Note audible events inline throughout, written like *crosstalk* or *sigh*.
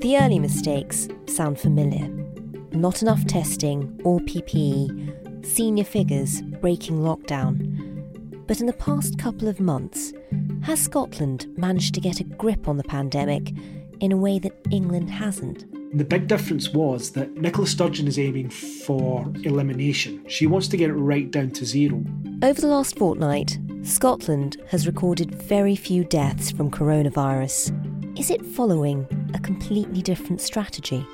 The early mistakes sound familiar. Not enough testing or PPE, senior figures breaking lockdown. But in the past couple of months, has Scotland managed to get a grip on the pandemic in a way that England hasn't? The big difference was that Nicola Sturgeon is aiming for elimination. She wants to get it right down to zero. Over the last fortnight, Scotland has recorded very few deaths from coronavirus. Is it following a completely different strategy?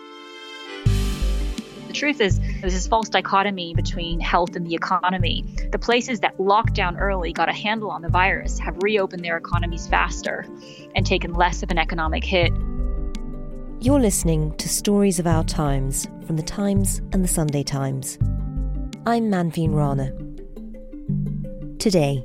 The truth is, there's this false dichotomy between health and the economy. The places that locked down early, got a handle on the virus, have reopened their economies faster and taken less of an economic hit. You're listening to Stories of Our Times from The Times and The Sunday Times. I'm Manveen Rana. Today,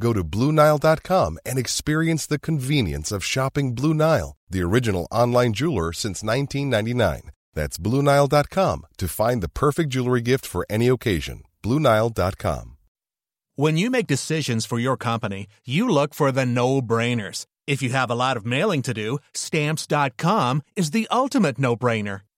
Go to BlueNile.com and experience the convenience of shopping Blue Nile, the original online jeweler since 1999. That's BlueNile.com to find the perfect jewelry gift for any occasion. BlueNile.com. When you make decisions for your company, you look for the no brainers. If you have a lot of mailing to do, Stamps.com is the ultimate no brainer.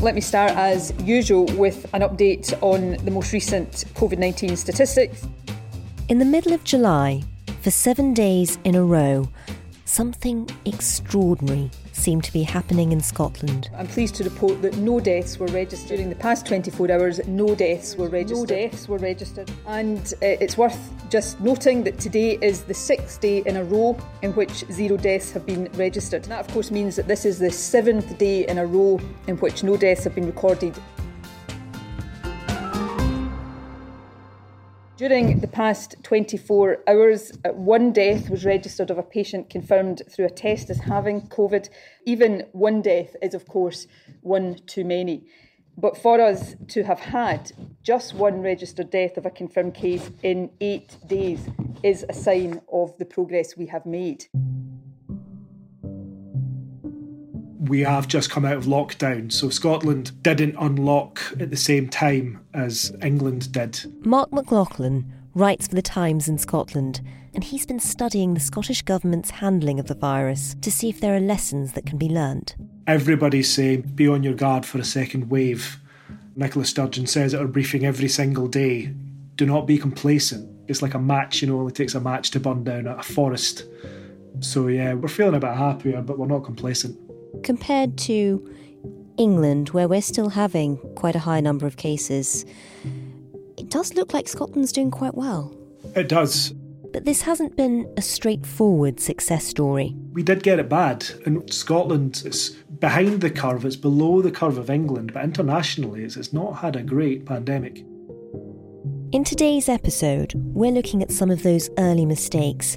Let me start as usual with an update on the most recent COVID 19 statistics. In the middle of July, for seven days in a row, something extraordinary seemed to be happening in Scotland. I'm pleased to report that no deaths were registered during the past 24 hours. No deaths were registered. No deaths were registered. And uh, it's worth just noting that today is the sixth day in a row in which zero deaths have been registered. And that, of course, means that this is the seventh day in a row in which no deaths have been recorded During the past 24 hours, uh, one death was registered of a patient confirmed through a test as having COVID. Even one death is, of course, one too many. But for us to have had just one registered death of a confirmed case in eight days is a sign of the progress we have made. We have just come out of lockdown, so Scotland didn't unlock at the same time as England did. Mark McLaughlin writes for The Times in Scotland, and he's been studying the Scottish Government's handling of the virus to see if there are lessons that can be learnt. Everybody's saying be on your guard for a second wave. Nicola Sturgeon says at her briefing every single day do not be complacent. It's like a match, you know, it takes a match to burn down a forest. So, yeah, we're feeling a bit happier, but we're not complacent compared to England, where we're still having quite a high number of cases, it does look like Scotland's doing quite well. It does. But this hasn't been a straightforward success story. We did get it bad. In Scotland, it's behind the curve, it's below the curve of England, but internationally, it's, it's not had a great pandemic. In today's episode, we're looking at some of those early mistakes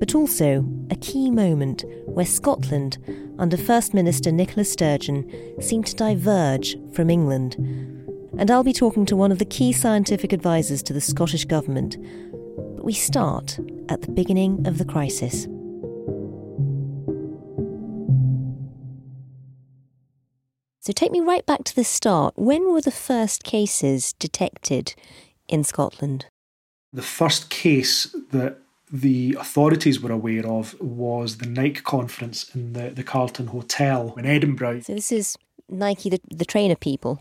but also a key moment where Scotland, under First Minister Nicola Sturgeon, seemed to diverge from England. And I'll be talking to one of the key scientific advisors to the Scottish Government. But we start at the beginning of the crisis. So take me right back to the start. When were the first cases detected in Scotland? The first case that the authorities were aware of was the Nike conference in the, the Carlton Hotel in Edinburgh. So this is Nike, the, the trainer people?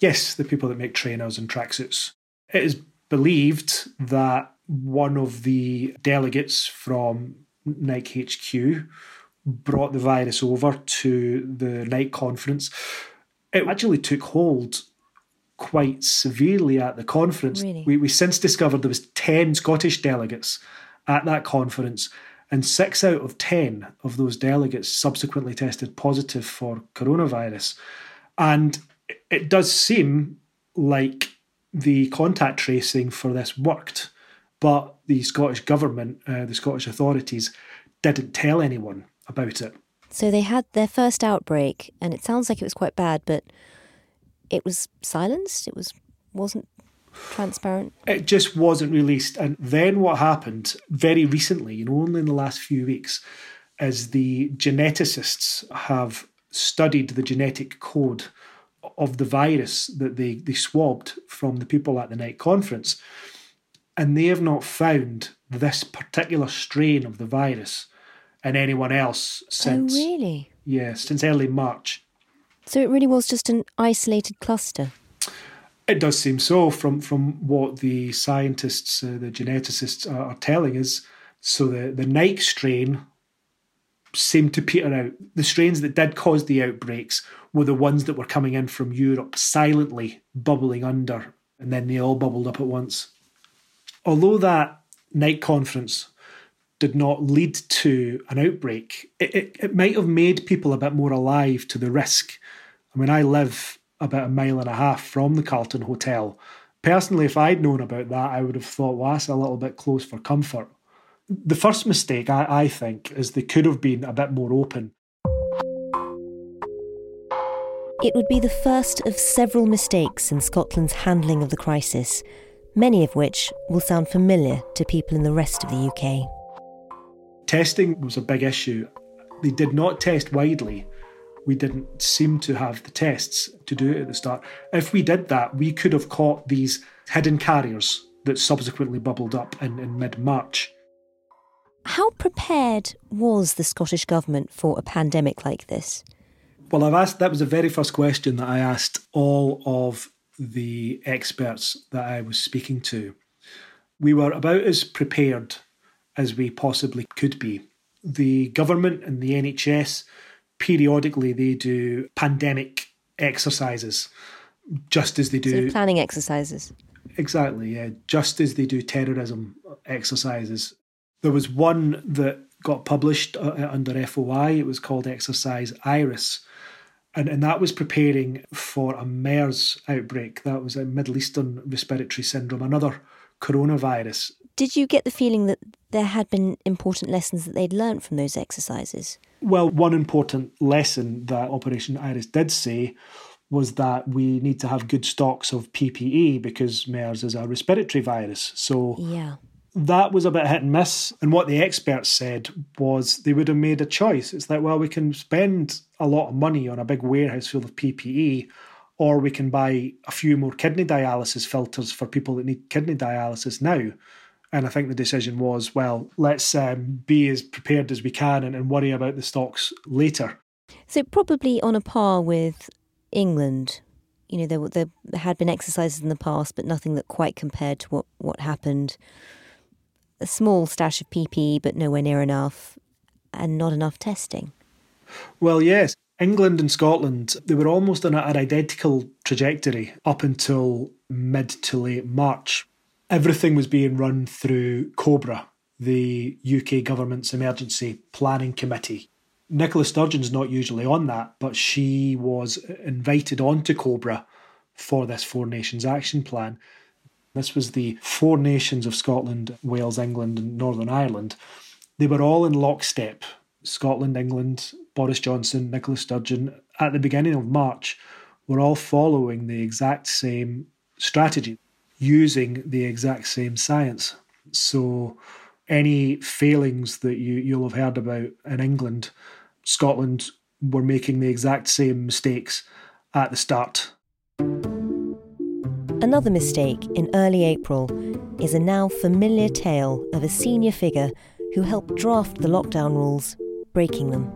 Yes, the people that make trainers and tracksuits. It is believed that one of the delegates from Nike HQ brought the virus over to the Nike conference. It actually took hold quite severely at the conference. Really? We, we since discovered there was 10 Scottish delegates at that conference, and six out of 10 of those delegates subsequently tested positive for coronavirus. And it does seem like the contact tracing for this worked, but the Scottish government, uh, the Scottish authorities, didn't tell anyone about it. So they had their first outbreak, and it sounds like it was quite bad, but it was silenced. It was wasn't transparent. It just wasn't released. And then what happened very recently, you know, only in the last few weeks, is the geneticists have studied the genetic code of the virus that they, they swabbed from the people at the Nike conference. And they have not found this particular strain of the virus in anyone else oh, since oh, really? yeah, since early March. So it really was just an isolated cluster. It does seem so from from what the scientists, uh, the geneticists are, are telling us. So the the Nike strain seemed to peter out. The strains that did cause the outbreaks were the ones that were coming in from Europe, silently bubbling under, and then they all bubbled up at once. Although that Nike conference did not lead to an outbreak, it, it, it might have made people a bit more alive to the risk. I mean, I live about a mile and a half from the Carlton Hotel. Personally, if I'd known about that, I would have thought, well, that's a little bit close for comfort. The first mistake, I, I think, is they could have been a bit more open. It would be the first of several mistakes in Scotland's handling of the crisis, many of which will sound familiar to people in the rest of the UK. Testing was a big issue. They did not test widely. We didn't seem to have the tests to do it at the start. If we did that, we could have caught these hidden carriers that subsequently bubbled up in, in mid March. How prepared was the Scottish Government for a pandemic like this? Well, I've asked, that was the very first question that I asked all of the experts that I was speaking to. We were about as prepared as we possibly could be. The government and the NHS periodically they do pandemic exercises just as they do so planning exercises. Exactly, yeah, just as they do terrorism exercises. There was one that got published uh, under FOI. It was called Exercise Iris, and, and that was preparing for a MERS outbreak. That was a Middle Eastern respiratory syndrome, another coronavirus. Did you get the feeling that there had been important lessons that they'd learned from those exercises? Well, one important lesson that Operation Iris did say was that we need to have good stocks of PPE because MERS is a respiratory virus. So yeah that was a bit hit and miss. And what the experts said was they would have made a choice. It's like, well, we can spend a lot of money on a big warehouse full of PPE, or we can buy a few more kidney dialysis filters for people that need kidney dialysis now. And I think the decision was, well, let's um, be as prepared as we can and, and worry about the stocks later. So, probably on a par with England. You know, there, there had been exercises in the past, but nothing that quite compared to what, what happened a small stash of PPE, but nowhere near enough, and not enough testing. Well, yes. England and Scotland, they were almost on an identical trajectory up until mid to late March. Everything was being run through COBRA, the UK government's emergency planning committee. Nicola Sturgeon's not usually on that, but she was invited onto COBRA for this Four Nations Action Plan. This was the four nations of Scotland, Wales, England, and Northern Ireland. They were all in lockstep Scotland, England, Boris Johnson, Nicola Sturgeon, at the beginning of March, were all following the exact same strategy, using the exact same science. So, any failings that you, you'll have heard about in England, Scotland were making the exact same mistakes at the start. Another mistake in early April is a now familiar tale of a senior figure who helped draft the lockdown rules, breaking them.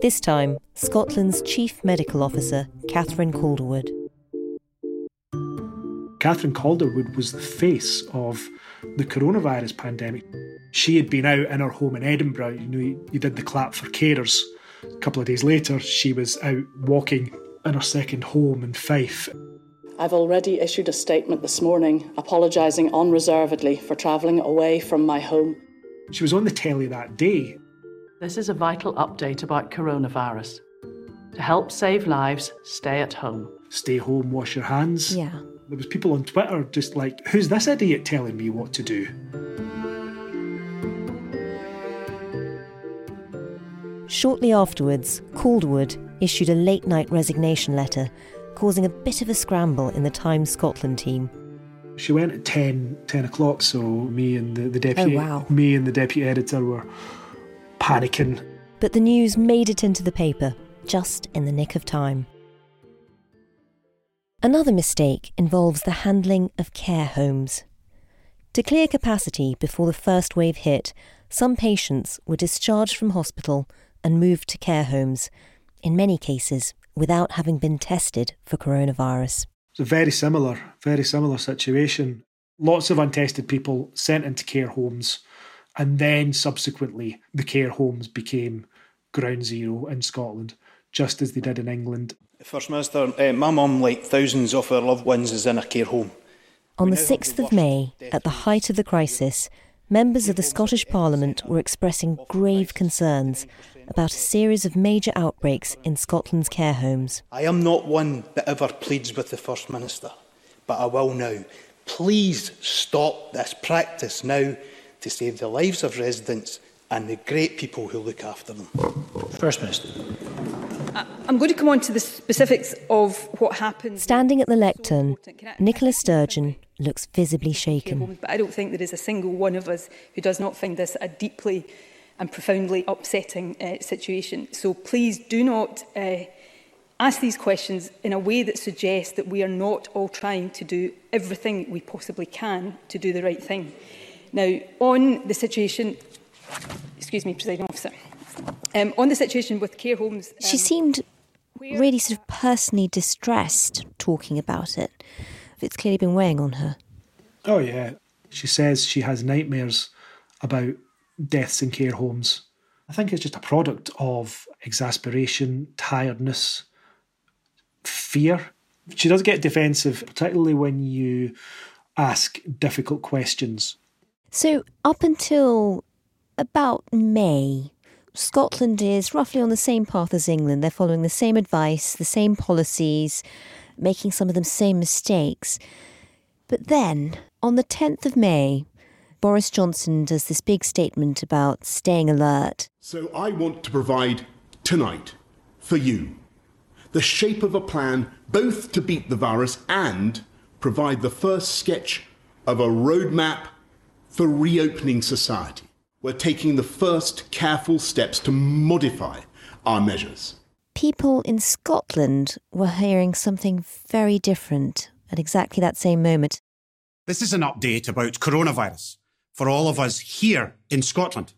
This time, Scotland's Chief Medical Officer, Catherine Calderwood. Catherine Calderwood was the face of the coronavirus pandemic. She had been out in her home in Edinburgh. You know, you, you did the clap for carers. A couple of days later, she was out walking in her second home in Fife. I've already issued a statement this morning apologising unreservedly for travelling away from my home. She was on the telly that day. This is a vital update about coronavirus. To help save lives, stay at home. Stay home, wash your hands. Yeah. There was people on Twitter just like, who's this idiot telling me what to do? Shortly afterwards, Calderwood issued a late night resignation letter, causing a bit of a scramble in the Times Scotland team. She went at 10, 10 o'clock, so me and the, the deputy Oh, wow. me and the deputy editor were panicking. But the news made it into the paper, just in the nick of time. Another mistake involves the handling of care homes. To clear capacity before the first wave hit, some patients were discharged from hospital and moved to care homes, in many cases without having been tested for coronavirus. It's a very similar, very similar situation. Lots of untested people sent into care homes, and then subsequently the care homes became ground zero in Scotland, just as they did in England. First Minister, uh, my mum, like thousands of her loved ones, is in a care home. On the We now 6th of May, at the height of the crisis, members of the Scottish Parliament were expressing grave concerns about a series of major outbreaks in Scotland's care homes. I am not one that ever pleads with the First Minister, but I will now. Please stop this practice now to save the lives of residents and the great people who look after them. First Minister. I'm going to come on to the specifics of what happened. Standing at the lectern, important. Can I- Nicola Sturgeon looks visibly shaken. But I don't think there is a single one of us who does not find this a deeply and profoundly upsetting uh, situation. So please do not uh, ask these questions in a way that suggests that we are not all trying to do everything we possibly can to do the right thing. Now, on the situation, excuse me, Presiding Officer, um, on the situation with care homes. She um, seemed really sort of personally distressed talking about it. It's clearly been weighing on her. Oh, yeah. She says she has nightmares about deaths in care homes. I think it's just a product of exasperation, tiredness, fear. She does get defensive, particularly when you ask difficult questions. So, up until about May, Scotland is roughly on the same path as England. They're following the same advice, the same policies, making some of the same mistakes. But then, on the 10th of May, Boris Johnson does this big statement about staying alert. So I want to provide tonight for you the shape of a plan both to beat the virus and provide the first sketch of a roadmap for reopening society. We're taking the first careful steps to modify our measures. People in Scotland were hearing something very different at exactly that same moment. This is an update about coronavirus for all of us here in Scotland.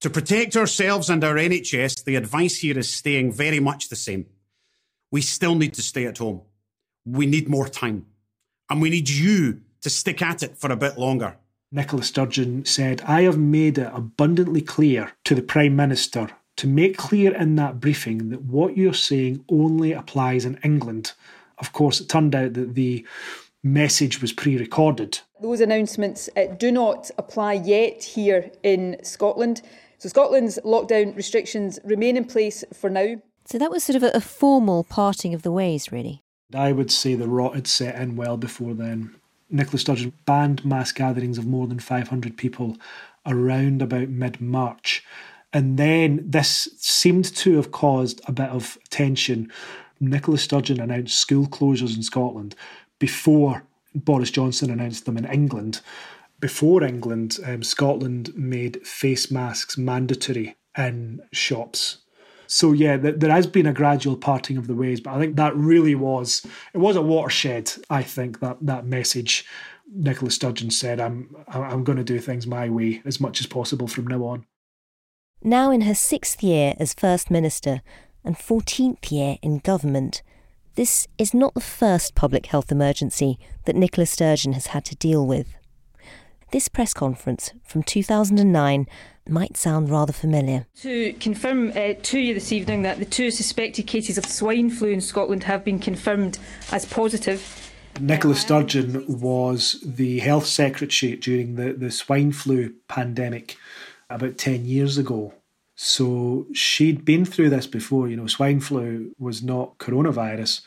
To protect ourselves and our NHS, the advice here is staying very much the same. We still need to stay at home. We need more time. And we need you to stick at it for a bit longer. Nicola Sturgeon said, I have made it abundantly clear to the Prime Minister to make clear in that briefing that what you're saying only applies in England. Of course, it turned out that the message was pre recorded. Those announcements uh, do not apply yet here in Scotland. So Scotland's lockdown restrictions remain in place for now. So that was sort of a, a formal parting of the ways, really. I would say the rot had set in well before then. Nicola Sturgeon banned mass gatherings of more than 500 people around about mid March. And then this seemed to have caused a bit of tension. Nicola Sturgeon announced school closures in Scotland before Boris Johnson announced them in England. Before England, um, Scotland made face masks mandatory in shops. So yeah, th- there has been a gradual parting of the ways, but I think that really was it was a watershed. I think that that message. Nicola Sturgeon said, "I'm I'm going to do things my way as much as possible from now on." Now in her sixth year as First Minister and 14th year in government, this is not the first public health emergency that Nicola Sturgeon has had to deal with. this press conference from 2009 might sound rather familiar. To confirm uh, to you this evening that the two suspected cases of swine flu in Scotland have been confirmed as positive. Nicola Sturgeon was the health secretary during the, the swine flu pandemic about 10 years ago. So she'd been through this before. You know, swine flu was not coronavirus,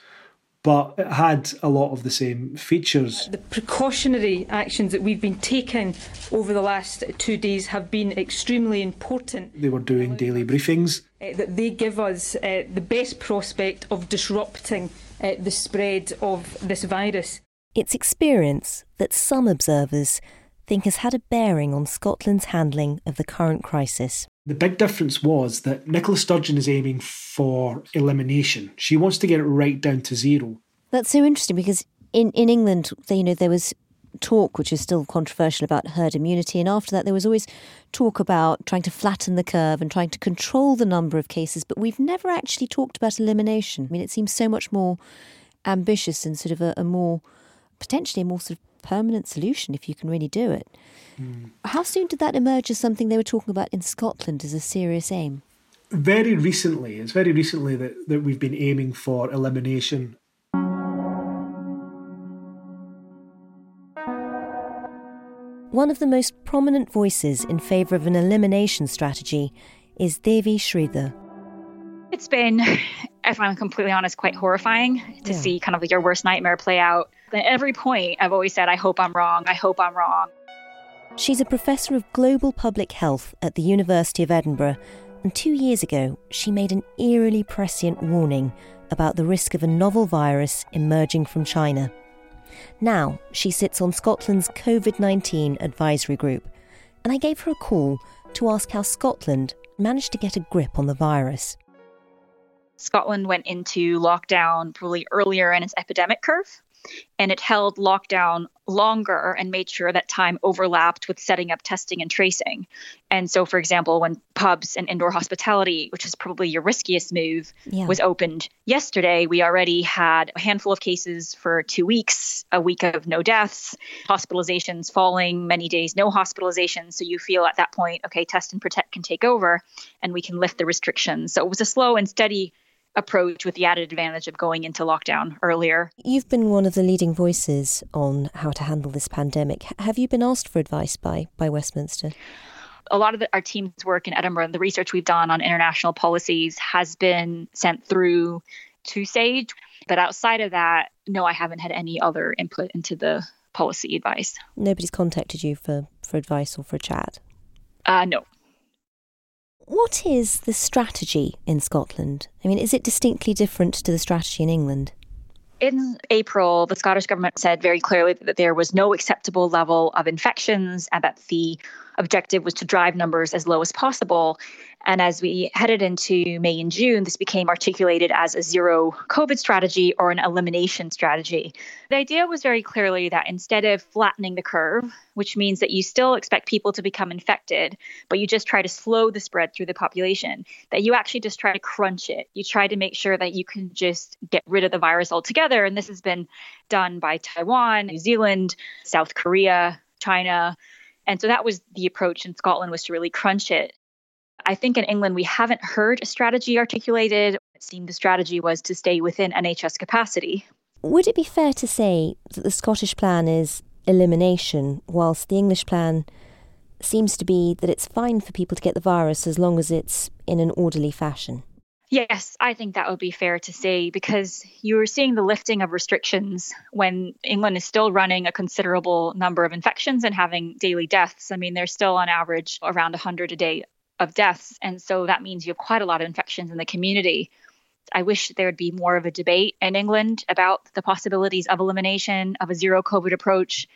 but it had a lot of the same features. The precautionary actions that we've been taking over the last two days have been extremely important. They were doing daily briefings. Uh, that they give us uh, the best prospect of disrupting uh, the spread of this virus. It's experience that some observers think has had a bearing on Scotland's handling of the current crisis. The big difference was that Nicola Sturgeon is aiming for elimination. She wants to get it right down to zero. That's so interesting because in, in England, you know, there was talk, which is still controversial, about herd immunity. And after that, there was always talk about trying to flatten the curve and trying to control the number of cases. But we've never actually talked about elimination. I mean, it seems so much more ambitious and sort of a, a more, potentially a more sort of permanent solution if you can really do it. Mm. How soon did that emerge as something they were talking about in Scotland as a serious aim? Very recently. It's very recently that, that we've been aiming for elimination. One of the most prominent voices in favour of an elimination strategy is Devi Sridhar. It's been, *laughs* if I'm completely honest, quite horrifying to yeah. see kind of like your worst nightmare play out. At every point, I've always said, I hope I'm wrong. I hope I'm wrong. She's a professor of global public health at the University of Edinburgh, and two years ago, she made an eerily prescient warning about the risk of a novel virus emerging from China. Now, she sits on Scotland's COVID 19 advisory group, and I gave her a call to ask how Scotland managed to get a grip on the virus. Scotland went into lockdown probably earlier in its epidemic curve and it held lockdown longer and made sure that time overlapped with setting up testing and tracing. And so, for example, when pubs and indoor hospitality, which is probably your riskiest move, yeah. was opened yesterday, we already had a handful of cases for two weeks, a week of no deaths, hospitalizations falling, many days no hospitalizations. So you feel at that point, okay, test and protect can take over and we can lift the restrictions. So it was a slow and steady approach with the added advantage of going into lockdown earlier. You've been one of the leading voices on how to handle this pandemic. Have you been asked for advice by, by Westminster? A lot of the, our team's work in Edinburgh, and the research we've done on international policies, has been sent through to SAGE. But outside of that, no, I haven't had any other input into the policy advice. Nobody's contacted you for, for advice or for a chat? Uh, no. What is the strategy in Scotland? I mean, is it distinctly different to the strategy in England? In April, the Scottish Government said very clearly that there was no acceptable level of infections and that the objective was to drive numbers as low as possible. And as we headed into May and June, this became articulated as a zero COVID strategy or an elimination strategy. The idea was very clearly that instead of flattening the curve, which means that you still expect people to become infected, but you just try to slow the spread through the population, that you actually just try to crunch it. You try to make sure that you can just get rid of the virus altogether. And this has been done by Taiwan, New Zealand, South Korea, China. And so that was the approach in Scotland was to really crunch it. I think in England, we haven't heard a strategy articulated. It seemed the strategy was to stay within NHS capacity. Would it be fair to say that the Scottish plan is elimination, whilst the English plan seems to be that it's fine for people to get the virus as long as it's in an orderly fashion? Yes, I think that would be fair to say because you are seeing the lifting of restrictions when England is still running a considerable number of infections and having daily deaths. I mean, they're still on average around 100 a day of deaths. And so that means you have quite a lot of infections in the community. I wish there would be more of a debate in England about the possibilities of elimination, of a zero COVID approach,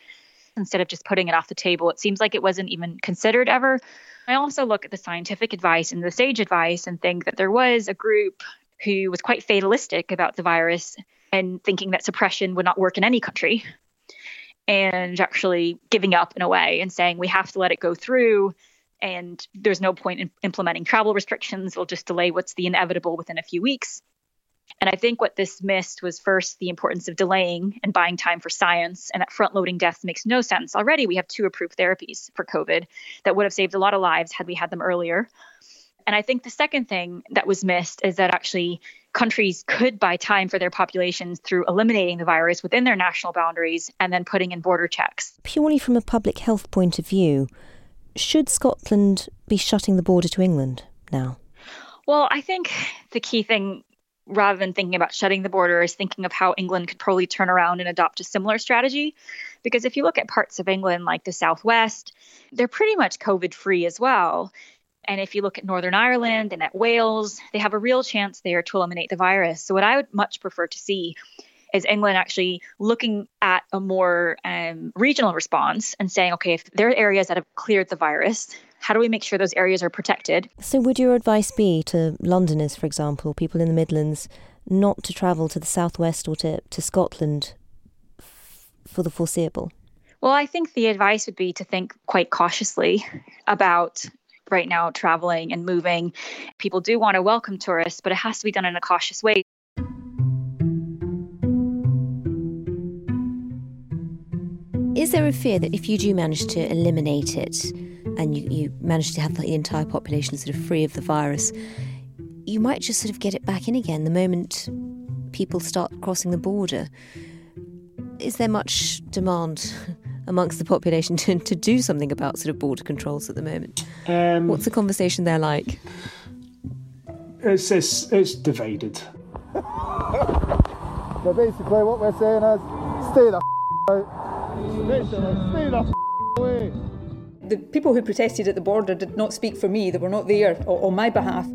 instead of just putting it off the table. It seems like it wasn't even considered ever. I also look at the scientific advice and the SAGE advice and think that there was a group who was quite fatalistic about the virus and thinking that suppression would not work in any country and actually giving up in a way and saying we have to let it go through and there's no point in implementing travel restrictions. We'll just delay what's the inevitable within a few weeks. And I think what this missed was first the importance of delaying and buying time for science, and that front loading deaths makes no sense. Already, we have two approved therapies for COVID that would have saved a lot of lives had we had them earlier. And I think the second thing that was missed is that actually countries could buy time for their populations through eliminating the virus within their national boundaries and then putting in border checks. Purely from a public health point of view, should Scotland be shutting the border to England now? Well, I think the key thing rather than thinking about shutting the border is thinking of how England could probably turn around and adopt a similar strategy. Because if you look at parts of England like the Southwest, they're pretty much COVID free as well. And if you look at Northern Ireland and at Wales, they have a real chance there to eliminate the virus. So, what I would much prefer to see is England actually looking at a more um, regional response and saying, okay, if there are areas that have cleared the virus, how do we make sure those areas are protected? So, would your advice be to Londoners, for example, people in the Midlands, not to travel to the southwest or to, to Scotland f- for the foreseeable? Well, I think the advice would be to think quite cautiously about right now traveling and moving. People do want to welcome tourists, but it has to be done in a cautious way. Is there a fear that if you do manage to eliminate it and you, you manage to have the entire population sort of free of the virus, you might just sort of get it back in again the moment people start crossing the border? Is there much demand *laughs* amongst the population to, to do something about sort of border controls at the moment? Um, What's the conversation there like? It's, it's, it's divided. *laughs* so basically, what we're saying is stay the out. Basically, stay the away. The people who protested at the border did not speak for me, they were not there on my behalf.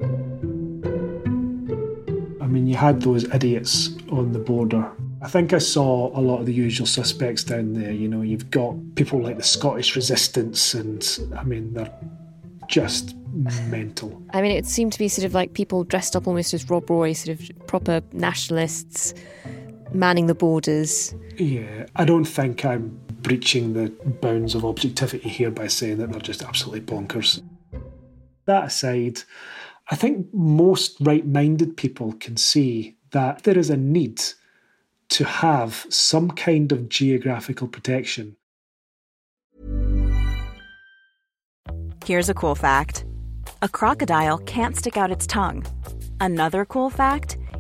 I mean, you had those idiots on the border I think I saw a lot of the usual suspects down there. You know, you've got people like the Scottish Resistance, and I mean, they're just mental. I mean, it seemed to be sort of like people dressed up almost as Rob Roy, sort of proper nationalists manning the borders. Yeah, I don't think I'm breaching the bounds of objectivity here by saying that they're just absolutely bonkers. That aside, I think most right minded people can see that there is a need to have some kind of geographical protection. Here's a cool fact a crocodile can't stick out its tongue. Another cool fact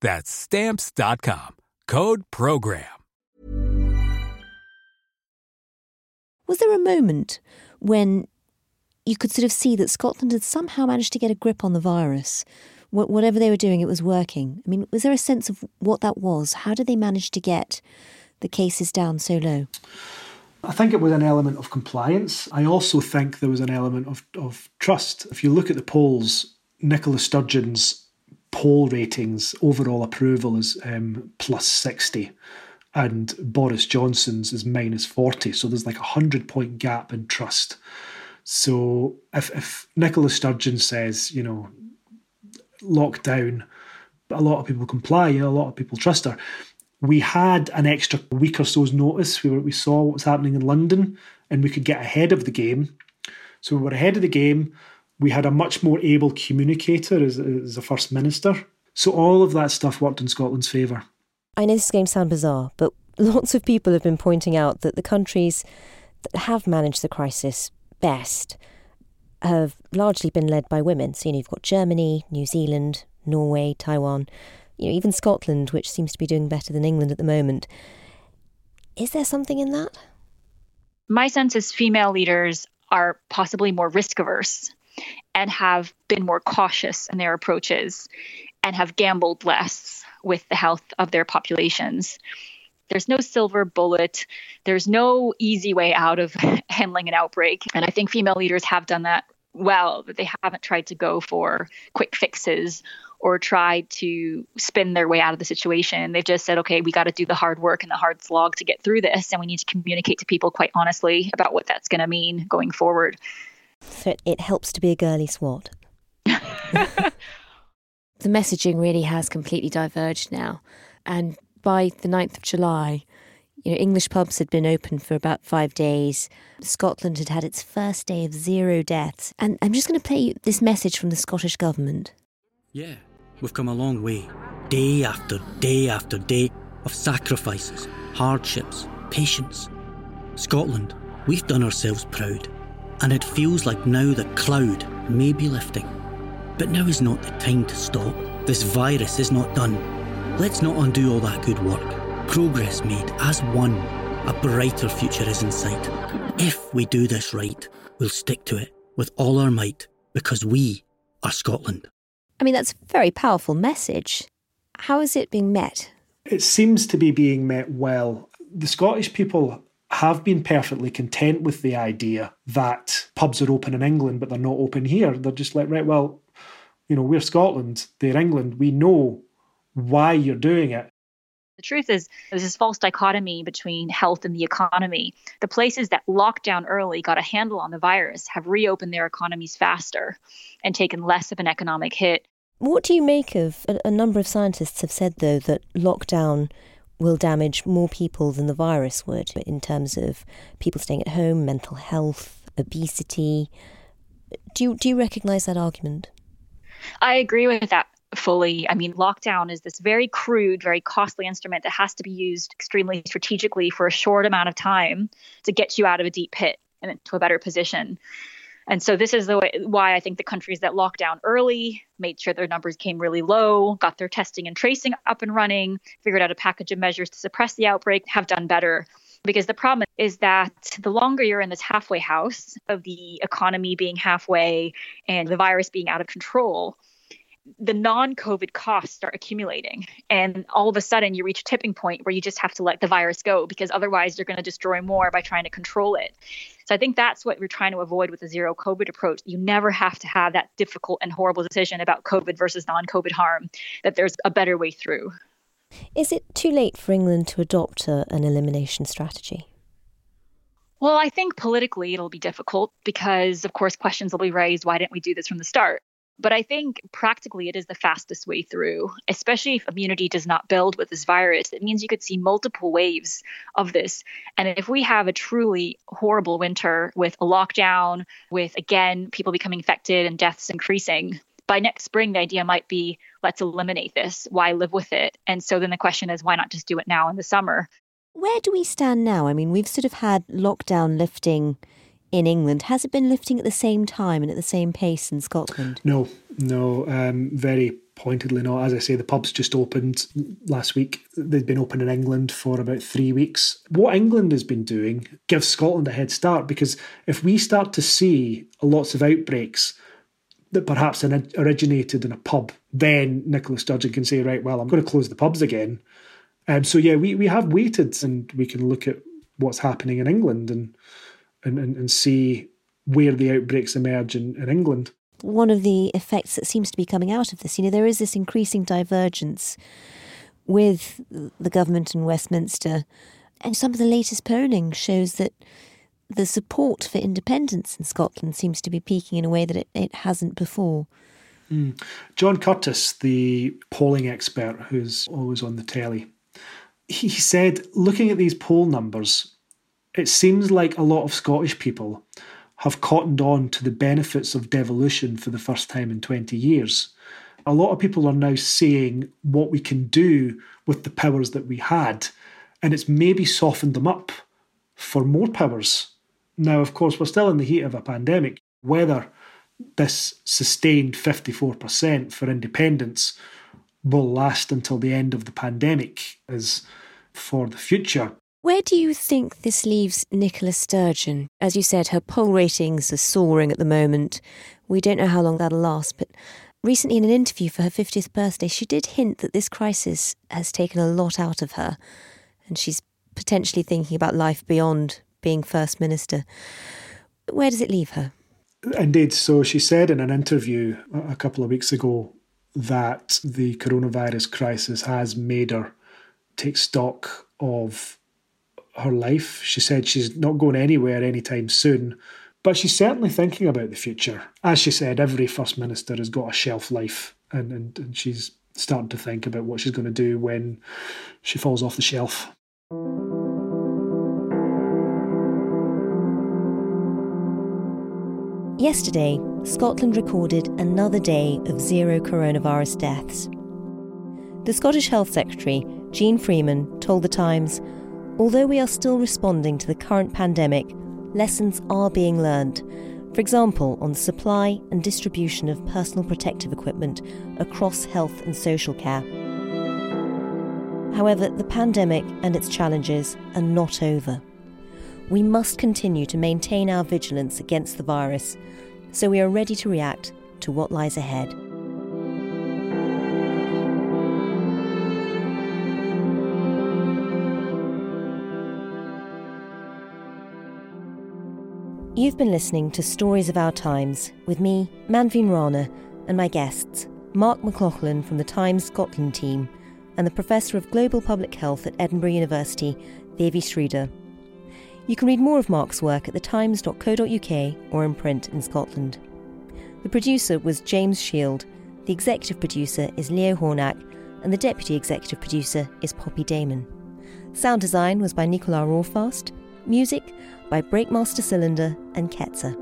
That's stamps.com. Code program. Was there a moment when you could sort of see that Scotland had somehow managed to get a grip on the virus? whatever they were doing, it was working. I mean, was there a sense of what that was? How did they manage to get the cases down so low? I think it was an element of compliance. I also think there was an element of, of trust. If you look at the polls, Nicola Sturgeon's poll ratings, overall approval is um, plus 60, and Boris Johnson's is minus 40. So there's like a 100 point gap in trust. So if, if Nicola Sturgeon says, you know, lockdown, a lot of people comply, you know, a lot of people trust her we had an extra week or so's notice. We, were, we saw what was happening in London and we could get ahead of the game. So we were ahead of the game. We had a much more able communicator as, as a First Minister. So all of that stuff worked in Scotland's favour. I know this is going to sound bizarre, but *laughs* lots of people have been pointing out that the countries that have managed the crisis best have largely been led by women. So, you know, you've got Germany, New Zealand, Norway, Taiwan you know, even Scotland, which seems to be doing better than England at the moment. Is there something in that? My sense is female leaders are possibly more risk averse and have been more cautious in their approaches and have gambled less with the health of their populations. There's no silver bullet. There's no easy way out of *laughs* handling an outbreak. And I think female leaders have done that well, but they haven't tried to go for quick fixes or tried to spin their way out of the situation. They've just said, okay, we got to do the hard work and the hard slog to get through this. And we need to communicate to people quite honestly about what that's going to mean going forward. So it helps to be a girly swat. *laughs* the messaging really has completely diverged now. And by the 9th of July, you know, English pubs had been open for about five days. Scotland had had its first day of zero deaths. And I'm just going to play you this message from the Scottish Government. Yeah, We've come a long way, day after day after day of sacrifices, hardships, patience. Scotland, we've done ourselves proud, and it feels like now the cloud may be lifting. But now is not the time to stop. This virus is not done. Let's not undo all that good work. Progress made as one. A brighter future is in sight. If we do this right, we'll stick to it with all our might because we are Scotland. I mean, that's a very powerful message. How is it being met? It seems to be being met well. The Scottish people have been perfectly content with the idea that pubs are open in England, but they're not open here. They're just like, right, well, you know, we're Scotland, they're England. We know why you're doing it. The truth is, there's this false dichotomy between health and the economy. The places that locked down early, got a handle on the virus, have reopened their economies faster and taken less of an economic hit. What do you make of a, a number of scientists have said, though, that lockdown will damage more people than the virus would in terms of people staying at home, mental health, obesity? Do you, do you recognise that argument? I agree with that fully. I mean, lockdown is this very crude, very costly instrument that has to be used extremely strategically for a short amount of time to get you out of a deep pit and into a better position. And so this is the way, why I think the countries that locked down early made sure their numbers came really low, got their testing and tracing up and running, figured out a package of measures to suppress the outbreak, have done better. Because the problem is that the longer you're in this halfway house of the economy being halfway and the virus being out of control, the non-COVID costs start accumulating, and all of a sudden you reach a tipping point where you just have to let the virus go because otherwise you're going to destroy more by trying to control it. So I think that's what we're trying to avoid with the zero COVID approach. You never have to have that difficult and horrible decision about COVID versus non-COVID harm. That there's a better way through. Is it too late for England to adopt a, an elimination strategy? Well, I think politically it'll be difficult because, of course, questions will be raised why didn't we do this from the start? But I think practically it is the fastest way through, especially if immunity does not build with this virus. It means you could see multiple waves of this. And if we have a truly horrible winter with a lockdown, with again, people becoming infected and deaths increasing, by next spring, the idea might be let's eliminate this. Why live with it? And so then the question is, why not just do it now in the summer? Where do we stand now? I mean, we've sort of had lockdown lifting in England. Has it been lifting at the same time and at the same pace in Scotland? No, no, um, very pointedly not. As I say, the pubs just opened last week. They've been open in England for about three weeks. What England has been doing gives Scotland a head start because if we start to see lots of outbreaks that perhaps originated in a pub, then Nicola Sturgeon can say, right, well, I'm going to close the pubs again. Um, so yeah, we, we have waited and we can look at what's happening in England and and, and, and see where the outbreaks emerge in, in England. One of the effects that seems to be coming out of this, you know, there is this increasing divergence with the government in Westminster. And some of the latest polling shows that the support for independence in Scotland seems to be peaking in a way that it, it hasn't before. Mm. John Curtice, the polling expert who's always on the telly, he said, looking at these poll numbers, it seems like a lot of Scottish people have cottoned on to the benefits of devolution for the first time in 20 years. A lot of people are now seeing what we can do with the powers that we had, and it's maybe softened them up for more powers. Now, of course, we're still in the heat of a pandemic. Whether this sustained 54% for independence will last until the end of the pandemic is for the future. Where do you think this leaves Nicola Sturgeon? As you said, her poll ratings are soaring at the moment. We don't know how long that'll last, but recently in an interview for her 50th birthday, she did hint that this crisis has taken a lot out of her, and she's potentially thinking about life beyond being First Minister. Where does it leave her? Indeed. So she said in an interview a couple of weeks ago that the coronavirus crisis has made her take stock of her life. She said she's not going anywhere anytime soon, but she's certainly thinking about the future. As she said, every First Minister has got a shelf life, and, and, and she's starting to think about what she's going to do when she falls off the shelf. Yesterday, Scotland recorded another day of zero coronavirus deaths. The Scottish Health Secretary, Jeane Freeman, told The Times Although we are still responding to the current pandemic, lessons are being learned. For example, on the supply and distribution of personal protective equipment across health and social care. However, the pandemic and its challenges are not over. We must continue to maintain our vigilance against the virus so we are ready to react to what lies ahead. You've been listening to Stories of Our Times with me, Manveen Rana, and my guests, Mark McLaughlin from the Times Scotland team and the Professor of Global Public Health at Edinburgh University, Devi Sridhar. You can read more of Mark's work at thetimes.co.uk or in print in Scotland. The producer was James Shield, the executive producer is Leo Hornack, and the deputy executive producer is Poppy Damon. Sound design was by Nicola Rawfast, music by Breakmaster Cylinder and Ketsa.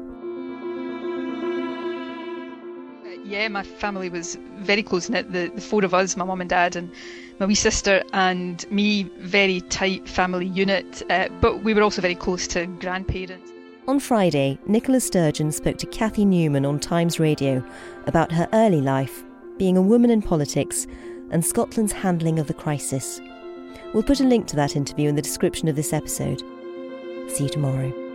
Yeah, my family was very close knit. The, the four of us, my mum and dad, and my wee sister, and me, very tight family unit. Uh, but we were also very close to grandparents. On Friday, Nicola Sturgeon spoke to Cathy Newman on Times Radio about her early life, being a woman in politics, and Scotland's handling of the crisis. We'll put a link to that interview in the description of this episode. See you tomorrow.